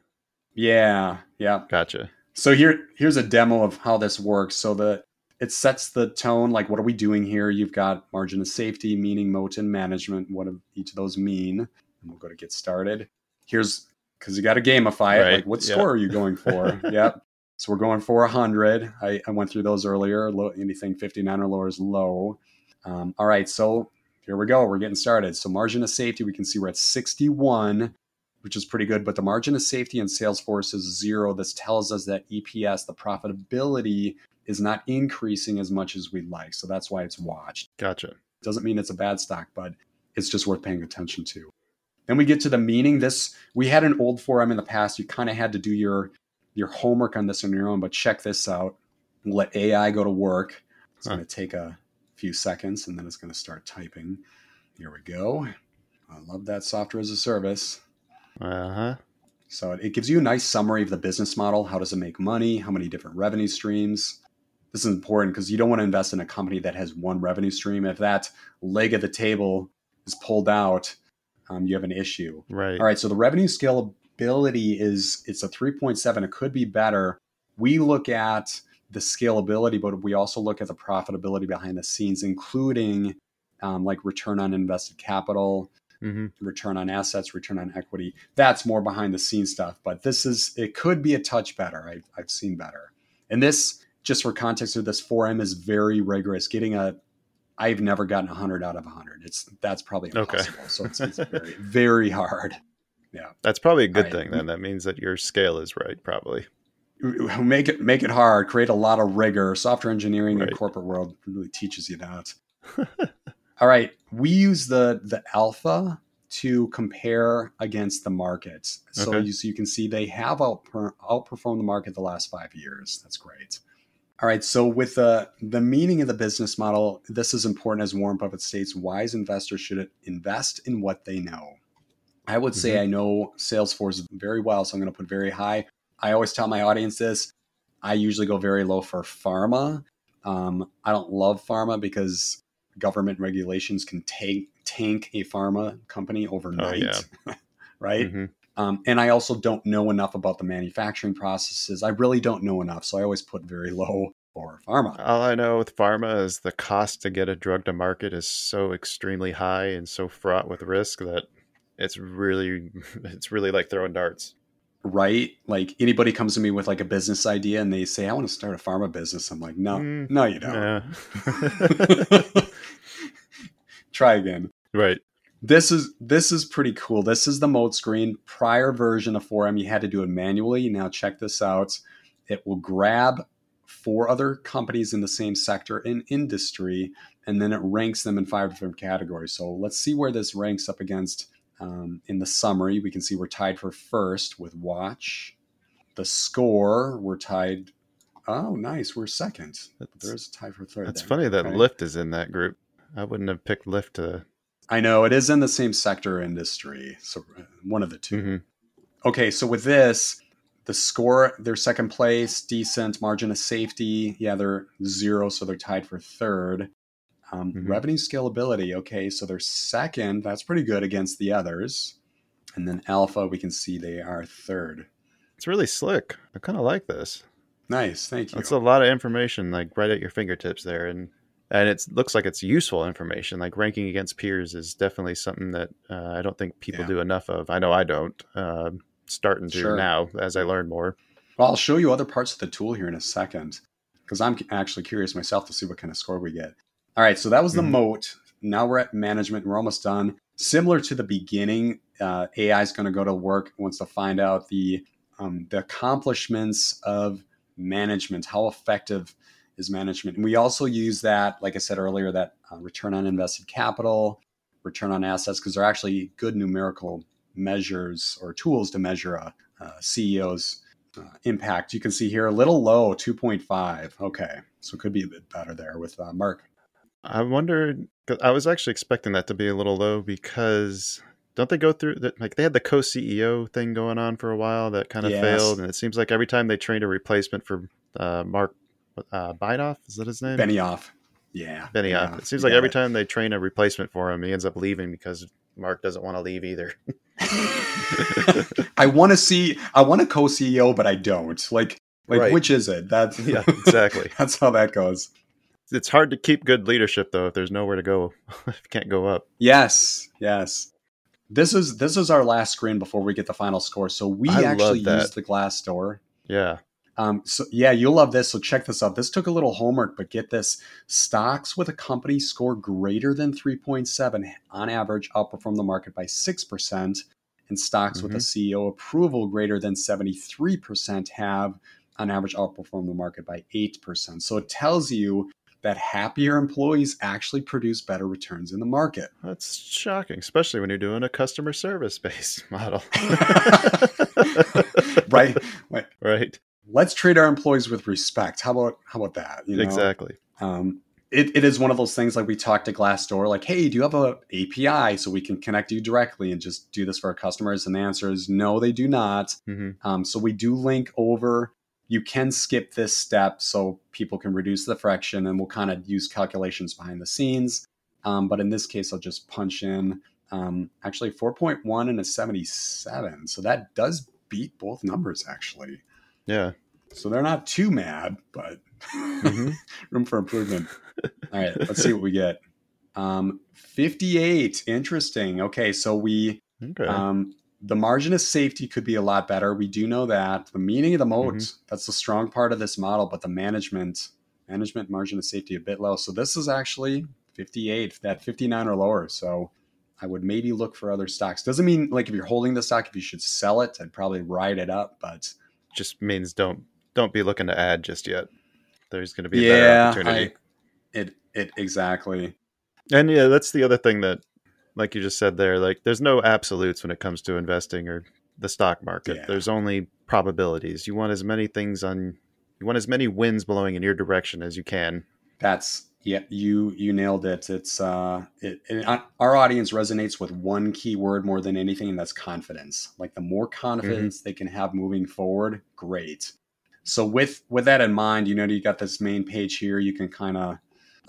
C: Yeah, yeah.
A: gotcha.
C: So here here's a demo of how this works. So the it sets the tone like what are we doing here? You've got margin of safety, meaning moat and management. What do each of those mean? And we'll go to get started. Here's because you got to gamify it.
A: Right,
C: Like what score are you going for? yep. So we're going for 100. I, I went through those earlier. Low, anything 59 or lower is low. Um, all right, so here we go. We're getting started. So margin of safety, we can see we're at 61, which is pretty good. But the margin of safety in Salesforce is zero. This tells us that EPS, the profitability, is not increasing as much as we'd like. So that's why it's watched.
A: Gotcha.
C: Doesn't mean it's a bad stock, but it's just worth paying attention to. Then we get to the meaning. This we had an old forum in the past. You kind of had to do your your homework on this on your own, but check this out. We'll let AI go to work. It's
A: Huh.
C: going to take a few seconds and then it's going to start typing. Here we go. I love that software as a service.
A: Uh huh.
C: So it gives you a nice summary of the business model. How does it make money? How many different revenue streams? This is important because you don't want to invest in a company that has one revenue stream. If that leg of the table is pulled out, um, you have an issue.
A: Right.
C: All right, so the revenue scalability is it's a 3.7. It could be better. We look at the scalability, but we also look at the profitability behind the scenes, including um, like return on invested capital,
A: hmm
C: return on assets, return on equity. That's more behind the scenes stuff. But this is it could be a touch better. I've, I've seen better. And this, just for context of this 4M is very rigorous. Getting a I've never gotten 100 out of 100. It's that's probably impossible. Okay. So it's, it's very very hard. Yeah.
A: That's probably a good
C: Right.
A: thing then. That means that your scale is right, probably.
C: Make it make it hard. Create a lot of rigor. Software engineering
A: Right.
C: and corporate world really teaches you that. All right, we use the the alpha to compare against the market. So,
A: Okay.
C: you, so you can see they have outper, outperformed the market the last five years. That's great. All right, so with the the meaning of the business model, this is important as Warren Buffett states. Wise investors should invest in what they know. I would say
A: Mhm.
C: I know Salesforce very well, so I'm going to put very high. I always tell my audience this. I usually go very low for pharma. Um, I don't love pharma because government regulations can tank tank a pharma company overnight,
A: yeah.
C: right?
A: Mhm.
C: Um, and I also don't know enough about the manufacturing processes. I really don't know enough, so I always put very low for pharma.
A: All I know with pharma is the cost to get a drug to market is so extremely high and so fraught with risk that it's really it's really like throwing darts.
C: right? Like anybody comes to me with like a business idea and they say, I want to start a pharma business. I'm like, no,
A: Mm,
C: no, you don't. Try again.
A: right.
C: This is this is pretty cool. This is the moat screen. Prior version of 4M, you had to do it manually. Now check this out. It will grab four other companies in the same sector in industry, and then it ranks them in five different categories. So let's see where this ranks up against. Um, in the summary, we can see we're tied for first with watch. The score, we're tied. Oh, nice. We're second. But there's a tie for third.
A: that's
C: there.
A: funny that
C: Okay.
A: Lyft is in that group. I wouldn't have picked Lyft to.
C: I know it is in the same sector industry, so uh, one of the 2
A: Mhm.
C: Okay, so with this, the score, they're second place, decent margin of safety. Yeah, they're zero, so they're tied for third. Um,
A: Mhm.
C: Revenue scalability. Okay, so they're second. That's pretty good against the others. And then Alpha, we can see they are third.
A: It's really slick. I kind of like this.
C: Nice, thank you.
A: It's a lot of information, like right at your fingertips there, and and it looks like it's useful information. Like ranking against peers is definitely something that uh, I don't think people
C: Yeah.
A: do enough of. I know I don't. Uh, starting to
C: Sure.
A: now as I learn more.
C: Well, I'll show you other parts of the tool here in a second because I'm actually curious myself to see what kind of score we get. All right, so that was the
A: Mhm.
C: moat. Now we're at management. We're almost done. Similar to the beginning, uh, AI is going to go to work. Wants to find out the um, the accomplishments of management. How effective is management? And we also use that, like I said earlier, that uh, return on invested capital, return on assets, because they're actually good numerical measures or tools to measure a, a CEO's uh, impact. You can see here a little low, 2.5. Okay, so it could be a bit better there with uh, Mark.
A: I wondered. I was actually expecting that to be a little low because don't they go through that? Like they had the co-CEO thing going on for a while that kind of
C: Yes.
A: failed, and it seems like every time they trained a replacement for uh, Mark uh, Bidoff, is that his name?
C: Benioff. Yeah.
A: Benioff.
C: yeah,
A: it seems like
C: got
A: every time they train a replacement for him, he ends up leaving because Mark doesn't want to leave either.
C: I want to see, I want a co CEO, but I don't. Like, like
A: Right.
C: which is it? That's
A: yeah, exactly.
C: that's how that goes.
A: It's hard to keep good leadership though if there's nowhere to go. if you can't go up.
C: Yes, yes. This is this is our last screen before we get the final score. So we
A: I
C: actually used the Glassdoor.
A: Yeah.
C: Um, so yeah, you'll love this. So check this out. This took a little homework, but get this: stocks with a company score greater than 3.7 on average outperform the market by six percent, and stocks with a CEO approval greater than 73 percent have on average outperform the market by eight percent. So it tells you that happier employees actually produce better returns in the market.
A: That's shocking, especially when you're doing a customer service based model.
C: right?
A: Right.
C: Let's treat our employees with respect. How about how about that? You know?
A: Exactly.
C: Um, it, it is one of those things like we talked to Glassdoor, like, hey, do you have a API so we can connect you directly and just do this for our customers? And the answer is no, they do not.
A: hmm
C: Um, so we do link over. You can skip this step so people can reduce the friction, and we'll kind of use calculations behind the scenes. Um, but in this case, I'll just punch in um, actually 4.1 and a 77. So that does beat both numbers actually.
A: Yeah.
C: So they're not too mad, but
A: Mhm.
C: room for improvement. All right, let's see what we get. Um, 58. Interesting. Okay, so we
A: Okay.
C: um, the margin of safety could be a lot better. We do know that. The meaning of the moat,
A: Mm-hmm.
C: that's the strong part of this model, but the management management margin of safety a bit low. So this is actually 58, that 59 or lower. So I would maybe look for other stocks. Doesn't mean like if you're holding the stock, if you should sell it, I'd probably ride it up, but
A: just means don't don't be looking to add just yet. There's going to be a better
C: yeah,
A: opportunity.
C: I, it it exactly.
A: And yeah, that's the other thing that, like you just said there, like there's no absolutes when it comes to investing or the stock market.
C: Yeah.
A: There's only probabilities. You want as many things on, you want as many winds blowing in your direction as you can.
C: That's yeah, you you nailed it. It's uh, it, it, uh, our audience resonates with one key word more than anything, and that's confidence. Like the more confidence they can have moving forward, great. So with with that in mind, you know, you got this main page here. You can kind of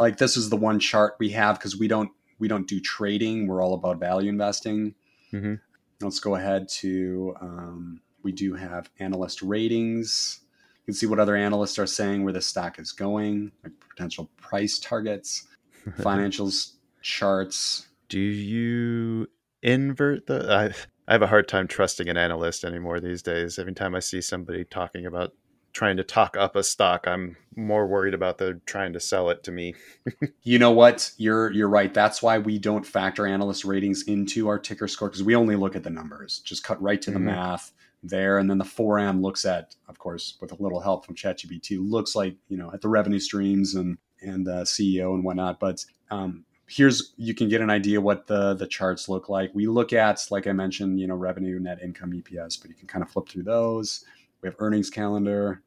C: like this is the one chart we have because we don't we don't do trading. We're all about value investing.
A: Mm-hmm.
C: Let's go ahead to um, we do have analyst ratings. You can see what other analysts are saying where the stock is going, like potential price targets, financials charts.
A: Do you invert the? I I have a hard time trusting an analyst anymore these days. Every time I see somebody talking about trying to talk up a stock, I'm more worried about they're trying to sell it to me.
C: you know what? You're you're right. That's why we don't factor analyst ratings into our Tykr score because we only look at the numbers. Just cut right to the
A: Mhm.
C: math there, and then the 4M looks at, of course, with a little help from ChatGPT, looks like you know at the revenue streams and and uh, CEO and whatnot. But um, here's you can get an idea what the the charts look like. We look at, like I mentioned, you know, revenue, net income, EPS, but you can kind of flip through those. We have earnings calendar.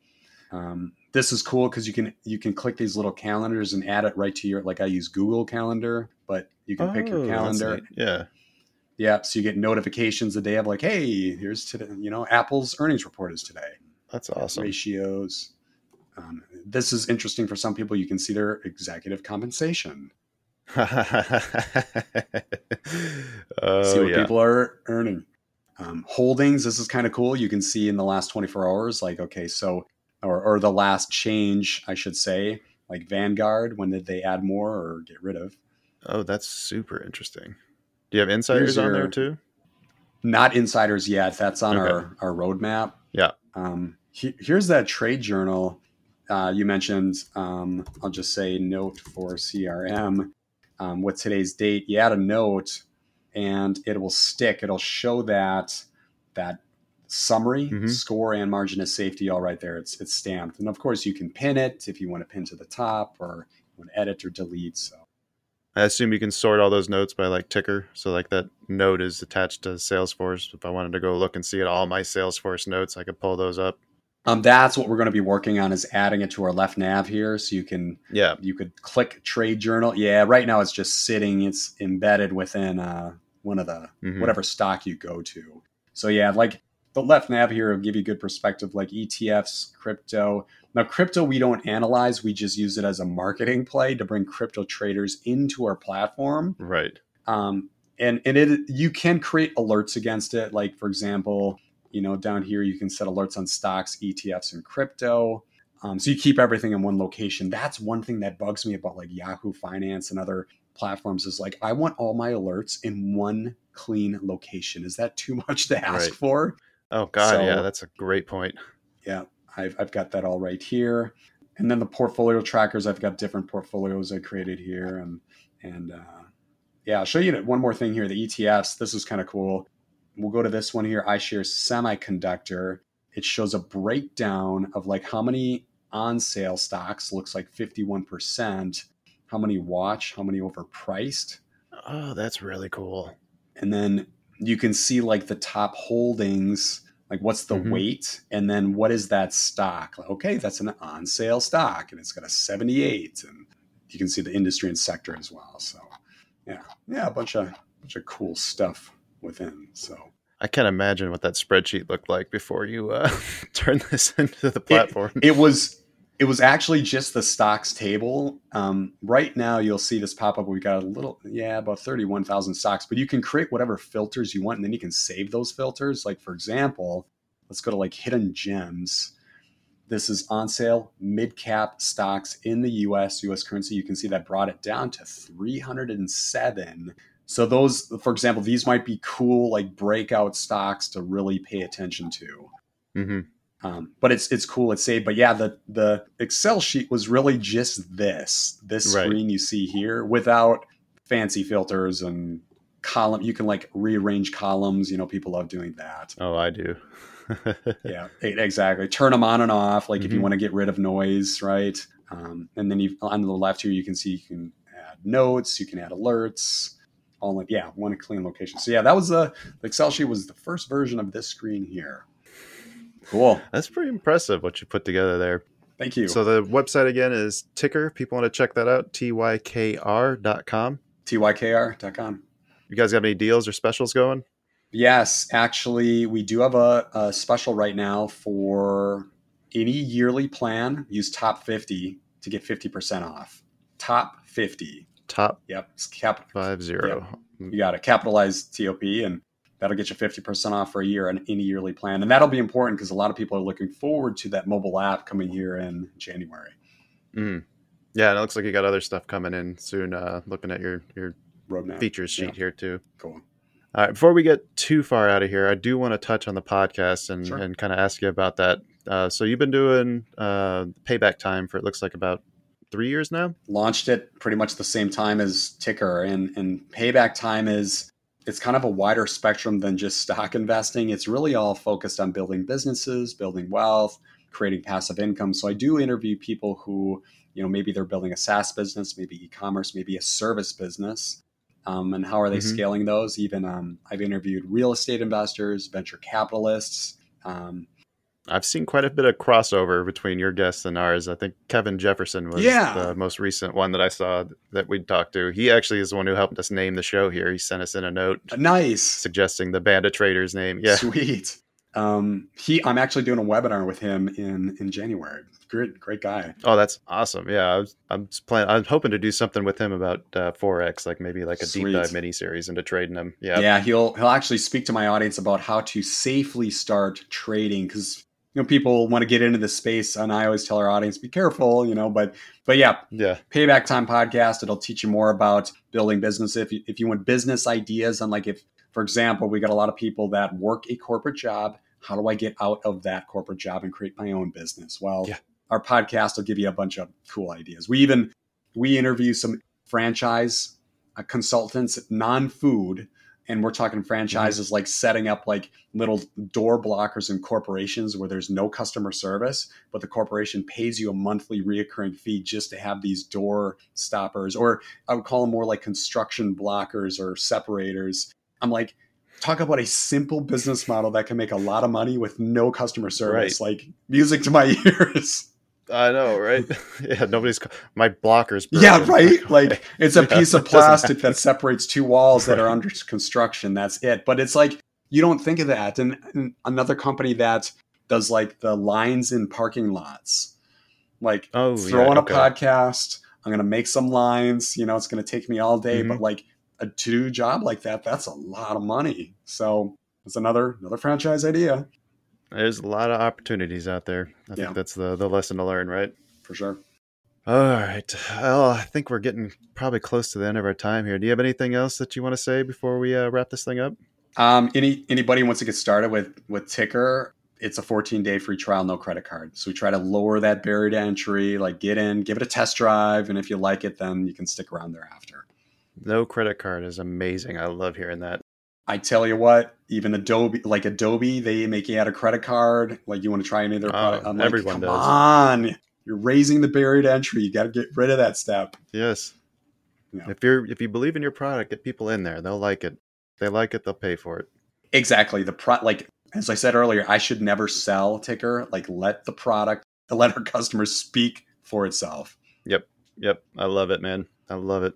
C: Um, this is cool because you can you can click these little calendars and add it right to your like I use Google Calendar, but you can pick your
A: Oh,
C: calendar.
A: Yeah.
C: Yeah, so you get notifications the day of like, hey, here's today. You know, Apple's earnings report is today.
A: That's awesome.
C: Ratios. Um, this is interesting for some people. You can see their executive compensation.
A: oh
C: see what
A: yeah.
C: people are earning. Um, holdings, this is kind of cool. You can see in the last 24 hours, like, okay, so, or, or the last change, I should say, like Vanguard, when did they add more or get rid of?
A: oh, that's super interesting. Do you have insiders
C: Here's
A: on there too?
C: Not insiders yet. That's on
A: Okay.
C: our, our roadmap.
A: Yeah.
C: Um, he- here's that trade journal uh, you mentioned. Um, I'll just say note for CRM um, with today's date. You add a note, and it will stick. It'll show that that summary,
A: Mhm.
C: score, and margin of safety all right there. It's it's stamped, and of course you can pin it if you want to pin to the top or you want to edit or delete. So
A: I assume you can sort all those notes by like ticker. So like that note is attached to Salesforce. If I wanted to go look and see at all my Salesforce notes, I could pull those up.
C: um, that's what we're going to be working on is adding it to our left nav here, so you can
A: Yeah.
C: you could click trade journal. Yeah, right now it's just sitting. It's embedded within uh, one of the
A: Mhm.
C: whatever stock you go to. So yeah, like the left nav here will give you good perspective, like ETFs, crypto. Now, crypto we don't analyze; we just use it as a marketing play to bring crypto traders into our platform.
A: Right.
C: Um, and and it you can create alerts against it. Like for example, you know down here you can set alerts on stocks, ETFs, and crypto. Um, so you keep everything in one location. That's one thing that bugs me about like Yahoo Finance and other platforms is like I want all my alerts in one clean location. Is that too much to ask
A: Right.
C: for?
A: Oh God,
C: So-
A: yeah, that's a great point.
C: Yeah, I've, I've got that all right here. And then the portfolio trackers, I've got different portfolios I created here. And, and uh, yeah, I'll show you one more thing here the ETFs. This is kind of cool. We'll go to this one here iShares Semiconductor. It shows a breakdown of like how many on sale stocks, looks like 51%, how many watch, how many overpriced.
A: Oh, that's really cool.
C: And then you can see like the top holdings like what's the
A: Mhm.
C: weight and then what is that stock like, okay that's an on sale stock and it's got a 78 and you can see the industry and sector as well so yeah yeah a bunch of bunch of cool stuff within so
A: I can't imagine what that spreadsheet looked like before you uh, turned this into the platform.
C: it was it was actually just the stocks table. Um, right now you'll see this pop up. We got a little yeah about 31000 stocks but you can create whatever filters you want and then you can save those filters. Like for example let's go to like hidden gems. This is on sale mid cap stocks in the us us currency. You can see that brought it down to 307 so those for example these might be cool like breakout stocks to really pay attention to.
A: Hmm
C: um, but it's it's cool. It's saved but yeah the the excel sheet was really just this this
A: Right.
C: screen you see here without fancy filters and column you can like rearrange columns. You know people love doing that.
A: Oh, I do.
C: yeah exactly. Turn them on and off like if you
A: Mhm.
C: want to get rid of noise right? Um, and then you on the left here you can see you can add notes you can add alerts all in yeah one clean location. So yeah that was the, the excel sheet was the first version of this screen here cool
A: That's pretty impressive what you put together there.
C: thank you
A: So the website again is Tykr. People want to check that out. T-Y-K-R.com.
C: tykr.com.
A: You guys got any deals or specials going?
C: Yes, actually, we do have a, a special right now for any yearly plan, use top 50 to get 50% off. Top 50.
A: Top
C: Yep. It's cap-
A: five zero.
C: you got to capitalize TOP and that'll get you 50% off for a year on any yearly plan. And that'll be important because a lot of people are looking forward to that mobile app coming here in January.
A: Mm. Yeah, and it looks like you got other stuff coming in soon. Uh, looking at your your
C: Roadmap.
A: features sheet
C: Yeah.
A: here too.
C: Cool.
A: All right, before we get too far out of here, I do want to touch on the podcast and,
C: Sure.
A: and kind of ask you about that. Uh, so you've been doing uh, payback time for it looks like about three years now.
C: launched it pretty much the same time as Tykr, and and payback time is it's kind of a wider spectrum than just stock investing. It's really all focused on building businesses, building wealth, creating passive income. So I do interview people who you know maybe they're building a SaaS business, maybe e-commerce, maybe a service business. Um, and how are they
A: Mhm.
C: scaling those? Even um, I've interviewed real estate investors, venture capitalists, um,
A: I've seen quite a bit of crossover between your guests and ours. I think Kevin Jefferson was
C: Yeah.
A: the most recent one that I saw that we'd talked to. He actually is the one who helped us name the show here. He sent us in a note
C: nice.
A: suggesting the Band of Traders name. Yeah.
C: Sweet. Um, he, I'm actually doing a webinar with him in in January. Great, great guy.
A: Oh, that's awesome. Yeah, I was, I'm planning. I'm hoping to do something with him about uh, forex, like maybe like a
C: Sweet.
A: deep dive mini series into trading them. Yeah,
C: Yeah. he'll he'll actually speak to my audience about how to safely start trading because you know people want to get into this space, and I always tell our audience be careful, you know. But but yeah,
A: yeah,
C: Payback Time podcast. It'll teach you more about building business. If you, if you want business ideas, and like if, for example, we got a lot of people that work a corporate job. How do I get out of that corporate job and create my own business? Well,
A: Yeah.
C: our podcast will give you a bunch of cool ideas. We even we interview some franchise uh, consultants, non-food, and we're talking mm-hmm. franchises like setting up like little door blockers in corporations where there's no customer service but the corporation pays you a monthly reoccurring fee just to have these door stoppers, or I would call them more like construction blockers or separators. I'm like, talk about a simple business model that can make a lot of money with no customer service. Like music to my ears.
A: I know, right? yeah, nobody's my blockers.
C: yeah, right. Like it's a
A: Yeah,
C: piece of plastic that separates two walls that are under construction. That's it. But it's like you don't think of that. And, and another company that does like the lines in parking lots, like
A: Oh,
C: throw
A: yeah,
C: on
A: okay.
C: a podcast. I'm gonna make some lines. You know, it's gonna take me all day,
A: Mhm.
C: but like a to do job like that, that's a lot of money. So it's another another franchise idea
A: There's a lot of opportunities out there. I
C: Yeah.
A: think that's the the lesson to learn, right?
C: for sure.
A: All right. Well, I think we're getting probably close to the end of our time here. Do you have anything else that you want to say before we uh, wrap this thing up?
C: Um, any anybody wants to get started with with Tykr, it's a 14 day free trial, no credit card. So we try to lower that barrier to entry. Like get in, give it a test drive, and if you like it, then you can stick around thereafter.
A: No credit card is amazing. I love hearing that.
C: I tell you what, even Adobe, like Adobe, they make you add a credit card. Like you want to try any of their
A: Oh,
C: product. I'm like, come
A: does.
C: on, you're raising the barrier to entry. You got to get rid of that step.
A: Yes. If you're if you believe in your product, get people in there. They'll like it. If they like it, they'll pay for it.
C: Exactly. The pro, like as I said earlier, I should never sell Tykr. Like let the product, let our customers speak for itself.
A: Yep. Yep, I love it, man. I love it.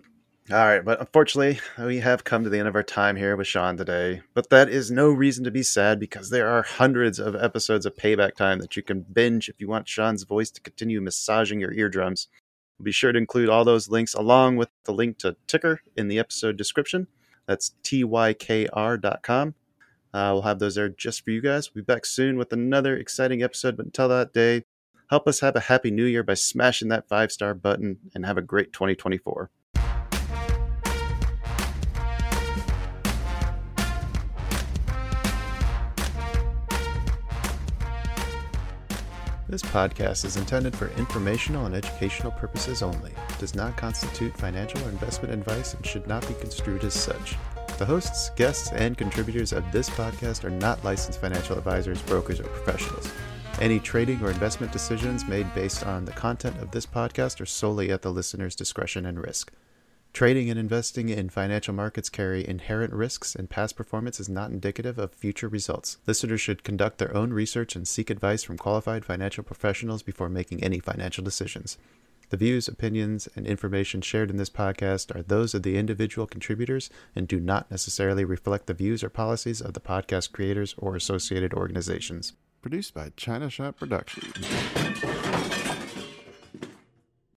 A: All right, but unfortunately, we have come to the end of our time here with Sean today. But that is no reason to be sad because there are hundreds of episodes of Payback Time that you can binge if you want Sean's voice to continue massaging your eardrums. We'll be sure to include all those links along with the link to Tykr in the episode description. That's tykr.com. Uh, we'll have those there just for you guys. We'll be back soon with another exciting episode. But until that day, help us have a happy new year by smashing that five star button and have a great 2024. This podcast is intended for informational and educational purposes only. Does not constitute financial or investment advice and should not be construed as such. The hosts, guests, and contributors of this podcast are not licensed financial advisors, brokers, or professionals. Any trading or investment decisions made based on the content of this podcast are solely at the listener's discretion and risk. Trading and investing in financial markets carry inherent risks, and past performance is not indicative of future results. Listeners should conduct their own research and seek advice from qualified financial professionals before making any financial decisions. The views, opinions, and information shared in this podcast are those of the individual contributors and do not necessarily reflect the views or policies of the podcast creators or associated organizations. produced by China Shop Productions.